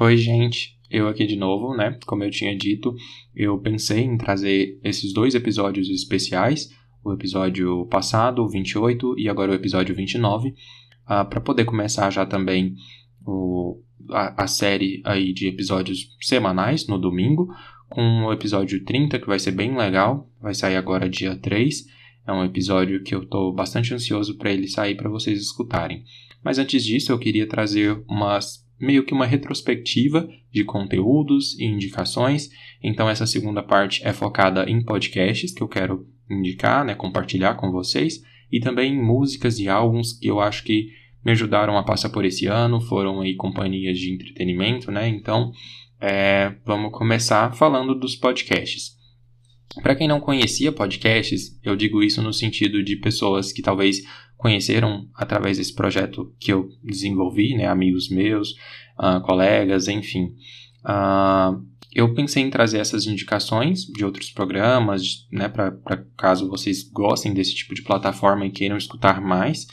Oi, gente. Eu aqui de novo, né? Como eu tinha dito, eu pensei em trazer esses dois episódios especiais, o episódio passado, o 28, e agora o episódio 29, uh, para poder começar já também o, a, a, série aí de episódios semanais no domingo, com o episódio 30, que vai ser bem legal, vai sair agora dia 3. É um episódio que eu estou bastante ansioso para ele sair para vocês escutarem. Mas antes disso, eu queria trazer umas meio que uma retrospectiva de conteúdos e indicações. Então essa segunda parte é focada em podcasts que eu quero indicar, né, compartilhar com vocês, e também em músicas e álbuns que eu acho que me ajudaram a passar por esse ano, foram aí companhias de entretenimento, né? Então, é, vamos começar falando dos podcasts. Para quem não conhecia podcasts, eu digo isso no sentido de pessoas que talvez conheceram através desse projeto que eu desenvolvi, né, amigos meus, uh, colegas, enfim. Uh, eu pensei em trazer essas indicações de outros programas, né, para caso vocês gostem desse tipo de plataforma e queiram escutar mais.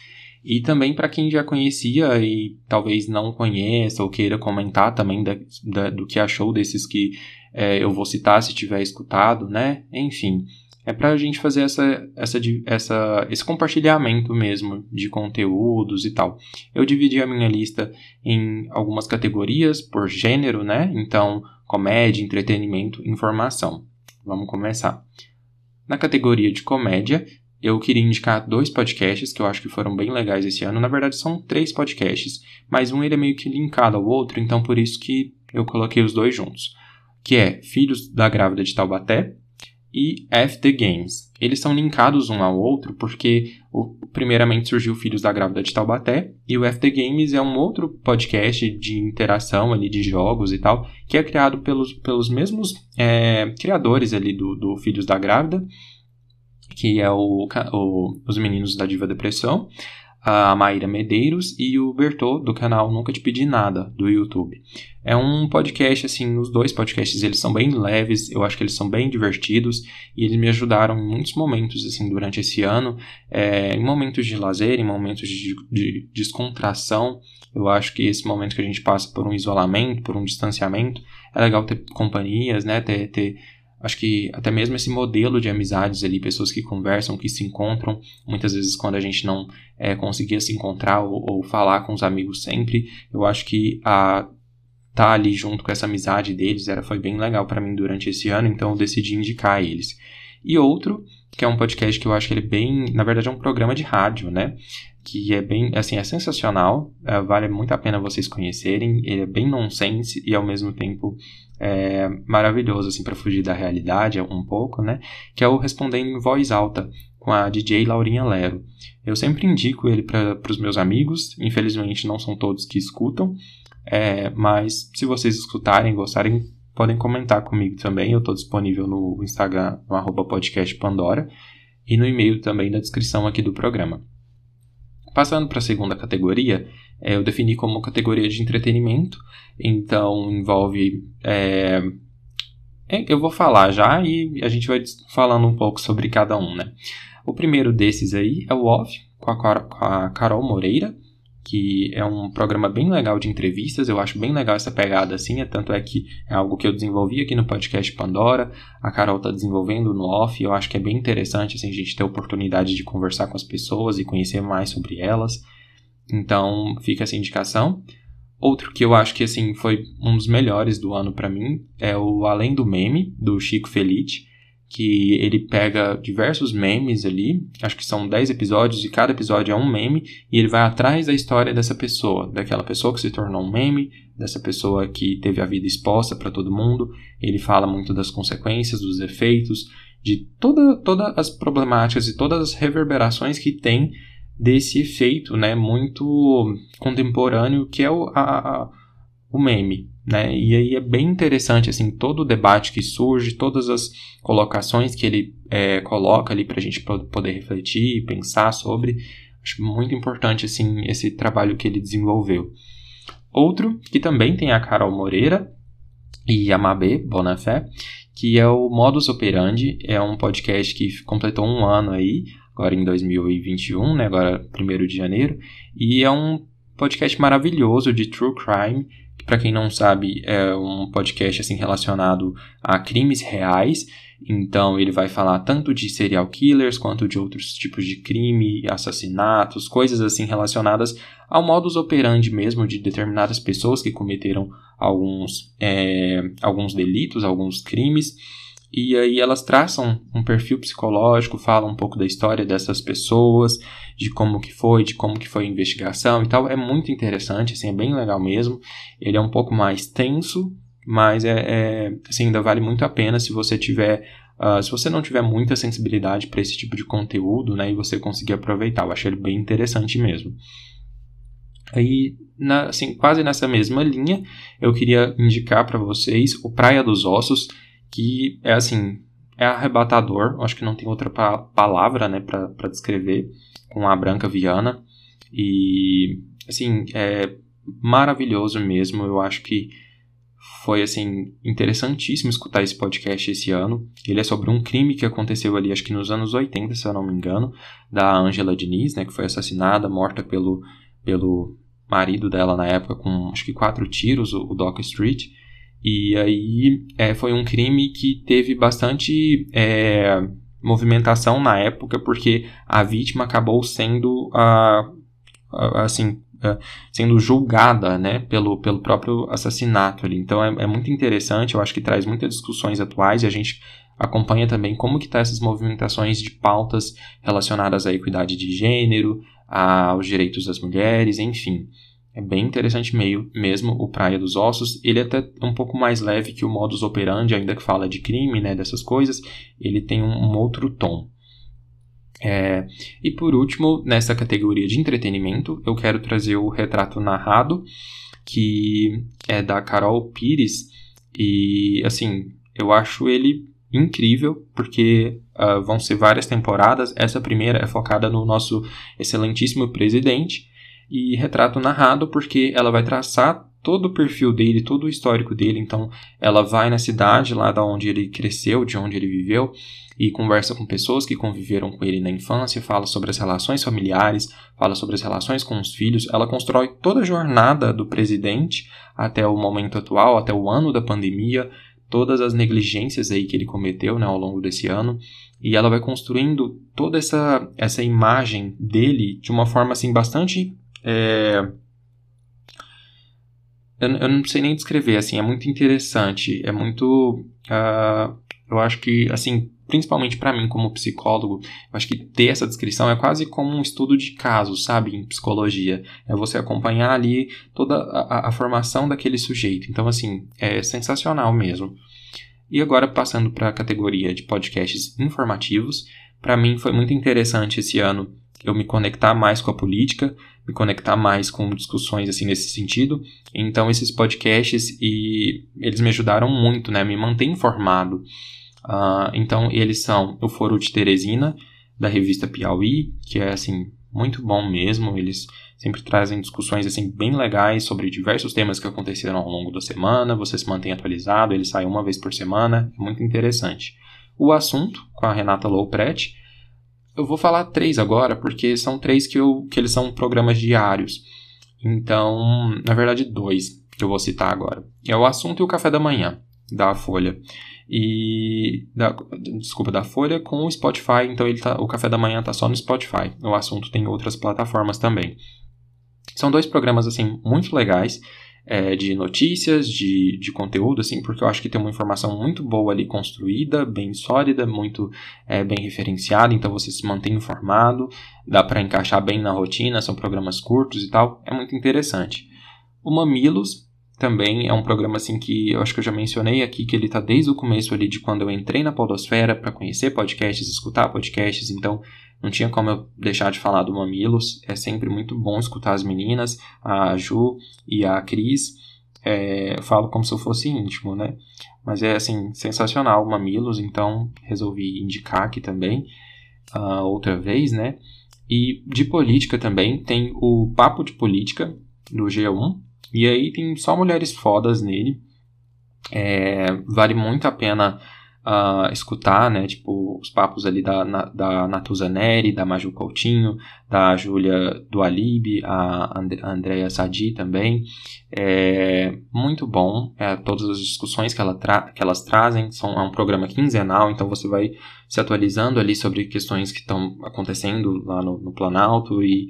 E também para quem já conhecia e talvez não conheça ou queira comentar também da, da, do que achou desses que é, eu vou citar se tiver escutado, né? Enfim, é para a gente fazer essa, essa, essa, esse compartilhamento mesmo de conteúdos e tal. Eu dividi a minha lista em algumas categorias por gênero, né? Então, comédia, entretenimento, informação. Vamos começar. Na categoria de comédia, eu queria indicar dois podcasts que eu acho que foram bem legais esse ano. Na verdade, são três podcasts, mas um ele é meio que linkado ao outro, então por isso que eu coloquei os dois juntos. Que é Filhos da Grávida de Taubaté e F The Games. Eles são linkados um ao outro porque o, primeiramente surgiu Filhos da Grávida de Taubaté e o F The Games é um outro podcast de interação ali de jogos e tal que é criado pelos, pelos mesmos é, criadores ali do, do Filhos da Grávida que é o, o, os meninos da Diva Depressão, a Maíra Medeiros e o Bertô do canal Nunca Te Pedi Nada do YouTube. É um podcast assim, os dois podcasts eles são bem leves, eu acho que eles são bem divertidos e eles me ajudaram em muitos momentos assim durante esse ano, é, em momentos de lazer, em momentos de, de descontração. Eu acho que esse momento que a gente passa por um isolamento, por um distanciamento, é legal ter companhias, né? Ter, ter acho que até mesmo esse modelo de amizades ali, pessoas que conversam, que se encontram, muitas vezes quando a gente não é, conseguia se encontrar ou, ou, falar com os amigos sempre, eu acho que a tá ali junto com essa amizade deles era foi bem legal para mim durante esse ano, então eu decidi indicar eles. E outro, que é um podcast que eu acho que ele é bem, na verdade é um programa de rádio, né? Que é bem, assim, é sensacional, é, vale muito a pena vocês conhecerem, ele é bem nonsense e ao mesmo tempo é, maravilhoso, assim, para fugir da realidade um pouco, né? Que é o Respondendo em Voz Alta, com a DJ Laurinha Lero. Eu sempre indico ele para os meus amigos, infelizmente não são todos que escutam, é, mas se vocês escutarem, gostarem, podem comentar comigo também. Eu estou disponível no Instagram, no arroba podcast Pandora, e no e-mail também na descrição aqui do programa. Passando para a segunda categoria, é, eu defini como categoria de entretenimento, então envolve. É, é, eu vou falar já e a gente vai falando um pouco sobre cada um, né? O primeiro desses aí é o Off, com a, com a Carol Moreira, que é um programa bem legal de entrevistas. Eu acho bem legal essa pegada assim, é tanto é que é algo que eu desenvolvi aqui no podcast Pandora. A Carol está desenvolvendo no off. Eu acho que é bem interessante assim, a gente ter a oportunidade de conversar com as pessoas e conhecer mais sobre elas. Então, fica essa indicação. Outro que eu acho que assim foi um dos melhores do ano para mim é o Além do Meme do Chico Felite, que ele pega diversos memes ali, acho que são 10 episódios e cada episódio é um meme e ele vai atrás da história dessa pessoa, daquela pessoa que se tornou um meme, dessa pessoa que teve a vida exposta para todo mundo. Ele fala muito das consequências, dos efeitos, de toda, todas as problemáticas e todas as reverberações que tem desse efeito, né, muito contemporâneo que é o, a, a, o meme, né? E aí é bem interessante assim todo o debate que surge, todas as colocações que ele é, coloca ali para a gente poder refletir e pensar sobre. Acho muito importante assim esse trabalho que ele desenvolveu. Outro que também tem a Carol Moreira e a Mabê Bonafé, que é o Modus Operandi, é um podcast que completou um ano aí, agora em 2021, né, agora 1 de janeiro, e é um podcast maravilhoso de true crime, para quem não sabe, é um podcast assim relacionado a crimes reais. Então ele vai falar tanto de serial killers quanto de outros tipos de crime, assassinatos, coisas assim relacionadas ao modus operandi mesmo de determinadas pessoas que cometeram alguns, é, alguns delitos, alguns crimes. E aí elas traçam um perfil psicológico, falam um pouco da história dessas pessoas, de como que foi, de como que foi a investigação e tal. É muito interessante, assim, é bem legal mesmo. Ele é um pouco mais tenso, mas é, é assim, ainda vale muito a pena se você tiver Uh, se você não tiver muita sensibilidade para esse tipo de conteúdo, né, e você conseguir aproveitar, eu acho ele bem interessante mesmo. Aí, na, assim, quase nessa mesma linha, eu queria indicar para vocês o Praia dos Ossos, que é assim, é arrebatador, acho que não tem outra pa palavra, né, para descrever, com a Branca Viana, e, assim, é maravilhoso mesmo, eu acho que foi, assim, interessantíssimo escutar esse podcast esse ano, ele é sobre um crime que aconteceu ali, acho que nos anos 80, se eu não me engano, da Angela Diniz, né, que foi assassinada, morta pelo, pelo marido dela na época, com, acho que quatro tiros, o, o Doc Street, e aí é, foi um crime que teve bastante é, movimentação na época, porque a vítima acabou sendo a, a, assim sendo julgada né, pelo, pelo próprio assassinato ali. Então é, é muito interessante, eu acho que traz muitas discussões atuais e a gente acompanha também como que tá essas movimentações de pautas relacionadas à equidade de gênero, aos direitos das mulheres, enfim. É bem interessante meio, mesmo o Praia dos Ossos. Ele é até um pouco mais leve que o Modus Operandi, ainda que fala de crime, né, dessas coisas. Ele tem um, um outro tom. É, e por último, nessa categoria de entretenimento, eu quero trazer o Retrato Narrado, que é da Carol Pires. E, assim, eu acho ele incrível, porque uh, vão ser várias temporadas. Essa primeira é focada no nosso excelentíssimo presidente e retrato narrado porque ela vai traçar todo o perfil dele, todo o histórico dele. Então, ela vai na cidade lá da onde ele cresceu, de onde ele viveu, e conversa com pessoas que conviveram com ele na infância, fala sobre as relações familiares, fala sobre as relações com os filhos. Ela constrói toda a jornada do presidente até o momento atual, até o ano da pandemia, todas as negligências aí que ele cometeu né, ao longo desse ano e ela vai construindo toda essa, essa imagem dele de uma forma assim bastante é... Eu, eu, não sei nem descrever, assim, é muito interessante, é muito... Uh, eu acho que, assim, principalmente para mim como psicólogo, eu acho que ter essa descrição é quase como um estudo de caso, sabe, em psicologia. É você acompanhar ali toda a, a formação daquele sujeito. Então, assim, é sensacional mesmo. E agora, passando para a categoria de podcasts informativos, para mim foi muito interessante esse ano eu me conectar mais com a política, me conectar mais com discussões assim nesse sentido. Então esses podcasts e eles me ajudaram muito, né, me manter informado. Uh, então eles são o Foro de Teresina da revista Piauí, que é assim muito bom mesmo. Eles sempre trazem discussões assim bem legais sobre diversos temas que aconteceram ao longo da semana. Você se mantém atualizado, ele sai uma vez por semana, é muito interessante. O assunto com a Renata Louprete eu vou falar três agora, porque são três que, eu, que eles são programas diários. Então, na verdade, dois que eu vou citar agora. É o assunto e o café da manhã, da Folha. E. Da, desculpa, da Folha com o Spotify. Então ele tá, o café da manhã tá só no Spotify. O assunto tem outras plataformas também. São dois programas, assim, muito legais é, de notícias, de, de conteúdo, assim, porque eu acho que tem uma informação muito boa ali construída, bem sólida, muito é, bem referenciada, então você se mantém informado, dá para encaixar bem na rotina, são programas curtos e tal, é muito interessante. O Mamilos também é um programa assim que eu acho que eu já mencionei aqui que ele está desde o começo ali de quando eu entrei na podosfera para conhecer podcasts, escutar podcasts, então não tinha como eu deixar de falar do Mamilos. É sempre muito bom escutar as meninas, a Ju e a Cris. É, eu falo como se eu fosse íntimo, né? Mas é assim, sensacional o Mamilos, então resolvi indicar aqui também uh, outra vez, né? E de política também tem o Papo de Política do G1. E aí tem só mulheres fodas nele. É, vale muito a pena uh, escutar, né? Tipo, os papos ali da, na, da Natuza Neri, da Maju Coutinho, da Júlia do Alibi, a, And Andrea Sadi também. É muito bom. É, todas as discussões que, ela que elas trazem. São, é um programa quinzenal, então você vai se atualizando ali sobre questões que estão acontecendo lá no, no Planalto e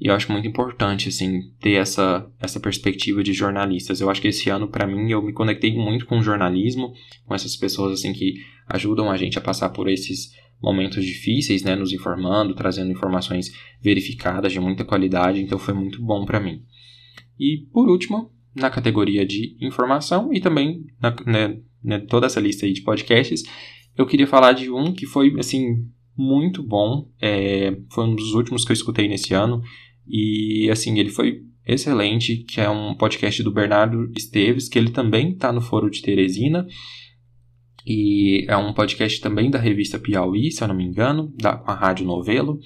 e eu acho muito importante, assim, ter essa, essa perspectiva de jornalistas. Eu acho que esse ano, para mim, eu me conectei muito com o jornalismo, com essas pessoas, assim, que ajudam a gente a passar por esses momentos difíceis, né, nos informando, trazendo informações verificadas de muita qualidade, então foi muito bom para mim. E, por último, na categoria de informação e também na, né, né, toda essa lista aí de podcasts, eu queria falar de um que foi, assim, muito bom, é, foi um dos últimos que eu escutei nesse ano, e assim, ele foi excelente, que é um podcast do Bernardo Esteves, que ele também está no Foro de Teresina. E é um podcast também da revista Piauí, se eu não me engano, da, com a Rádio Novelo,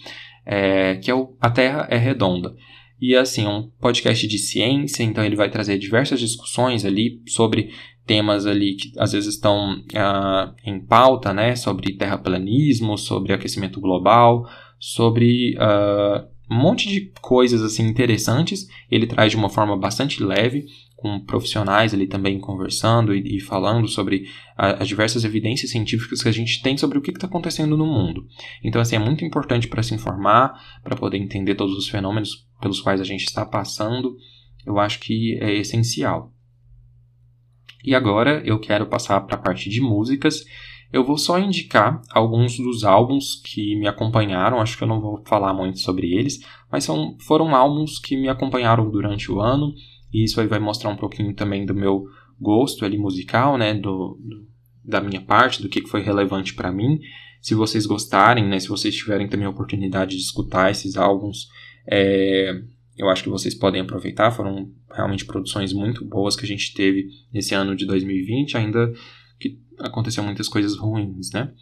é, que é o A Terra é Redonda. E assim, um podcast de ciência, então ele vai trazer diversas discussões ali sobre temas ali que às vezes estão uh, em pauta, né? Sobre terraplanismo, sobre aquecimento global, sobre uh, um monte de coisas assim interessantes. Ele traz de uma forma bastante leve, com profissionais ali também conversando e, e falando sobre a, as diversas evidências científicas que a gente tem sobre o que está acontecendo no mundo. Então, assim, é muito importante para se informar, para poder entender todos os fenômenos pelos quais a gente está passando. Eu acho que é essencial. E agora eu quero passar para a parte de músicas eu vou só indicar alguns dos álbuns que me acompanharam, acho que eu não vou falar muito sobre eles, mas são, foram álbuns que me acompanharam durante o ano, e isso aí vai mostrar um pouquinho também do meu gosto ali musical, né, do, do da minha parte, do que foi relevante para mim. Se vocês gostarem, né, se vocês tiverem também a oportunidade de escutar esses álbuns, é, eu acho que vocês podem aproveitar. Foram realmente produções muito boas que a gente teve nesse ano de 2020, ainda que aconteceu muitas coisas ruins, né?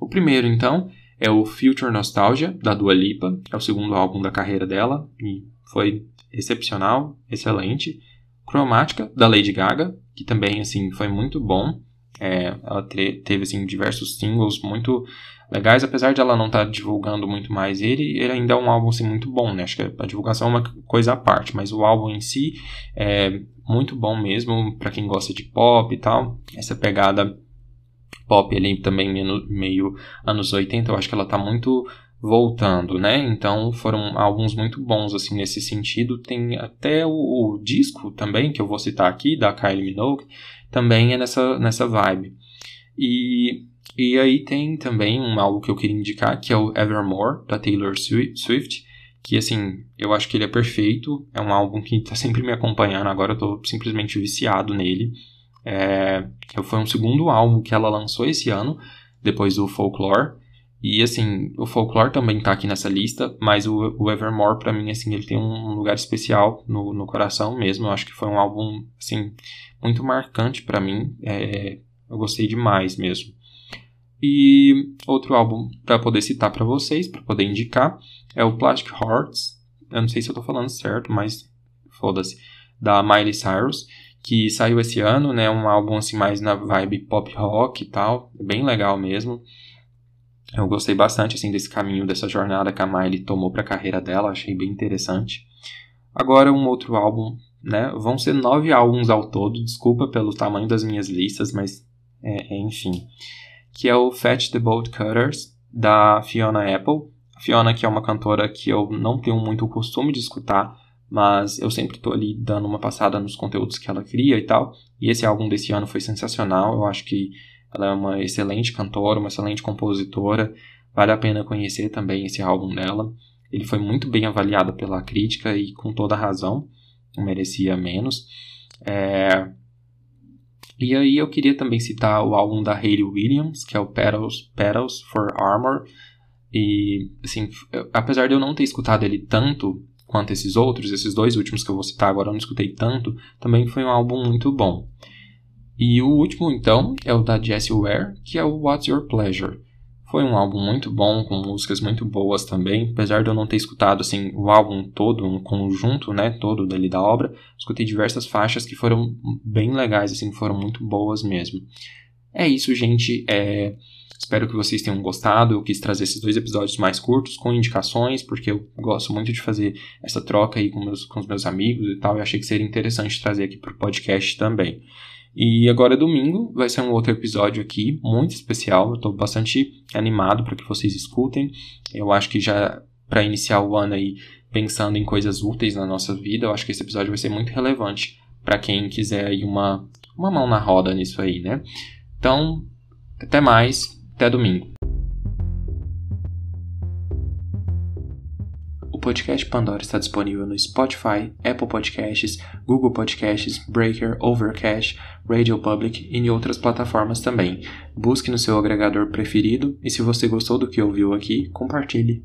O primeiro, então, é o Future Nostalgia, da Dua Lipa, é o segundo álbum da carreira dela, e foi excepcional, excelente. Chromática, da Lady Gaga, que também, assim, foi muito bom. É, ela teve, assim, diversos singles muito legais, apesar de ela não estar tá divulgando muito mais ele, ele ainda é um álbum, assim, muito bom, né? Acho que a divulgação é uma coisa à parte, mas o álbum em si é muito bom mesmo, para quem gosta de pop e tal. Essa pegada pop ali também meio anos 80, eu acho que ela tá muito voltando, né? Então foram álbuns muito bons assim nesse sentido. Tem até o, o, disco também que eu vou citar aqui da Kylie Minogue, também é nessa nessa vibe. E e aí tem também um álbum que eu queria indicar que é o Evermore da Taylor Swift, que assim, eu acho que ele é perfeito, é um álbum que tá sempre me acompanhando, agora eu tô simplesmente viciado nele. É, foi um segundo álbum que ela lançou esse ano, depois do Folklore. E assim, o Folklore também tá aqui nessa lista, mas o, o Evermore, para mim, assim, ele tem um lugar especial no, no coração mesmo. Eu acho que foi um álbum, assim, muito marcante para mim. É, eu gostei demais mesmo. E outro álbum para poder citar para vocês, para poder indicar, é o Plastic Hearts. Eu não sei se eu tô falando certo, mas foda-se. Da Miley Cyrus que saiu esse ano, né? Um álbum assim mais na vibe pop rock e tal, bem legal mesmo. Eu gostei bastante assim desse caminho, dessa jornada que a Miley tomou para a carreira dela, achei bem interessante. Agora um outro álbum, né? Vão ser nove álbuns ao todo, desculpa pelo tamanho das minhas listas, mas é, é, enfim. Que é o Fetch the Bolt Cutters da Fiona Apple. Fiona que é uma cantora que eu não tenho muito costume de escutar, mas eu sempre estou ali dando uma passada nos conteúdos que ela cria e tal. E esse álbum desse ano foi sensacional. Eu acho que ela é uma excelente cantora, uma excelente compositora. Vale a pena conhecer também esse álbum dela. Ele foi muito bem avaliado pela crítica e com toda razão. Não merecia menos. É... E aí eu queria também citar o álbum da Hayley Williams, que é o Petals, Petals for Armor. E, assim, apesar de eu não ter escutado ele tanto quanto esses outros, esses dois últimos que eu vou citar agora eu não escutei tanto, também foi um álbum muito bom. E o último, então, é o da Jessie Ware, que é o What's Your Pleasure. Foi um álbum muito bom, com músicas muito boas também, apesar de eu não ter escutado assim o álbum todo, um conjunto, né, todo dali da obra, escutei diversas faixas que foram bem legais, assim, foram muito boas mesmo. É isso, gente. É... Espero que vocês tenham gostado. Eu quis trazer esses dois episódios mais curtos com indicações, porque eu gosto muito de fazer essa troca aí com, meus, com os meus amigos e tal. E achei que seria interessante trazer aqui para o podcast também. E agora domingo vai ser um outro episódio aqui, muito especial. Eu estou bastante animado para que vocês escutem. Eu acho que já para iniciar o ano aí pensando em coisas úteis na nossa vida, eu acho que esse episódio vai ser muito relevante para quem quiser aí uma uma mão na roda nisso aí, né? Então, até mais, até domingo. Podcast Pandora está disponível no Spotify, Apple Podcasts, Google Podcasts, Breaker, Overcast, Radio Public e em outras plataformas também. Busque no seu agregador preferido e se você gostou do que ouviu aqui, compartilhe.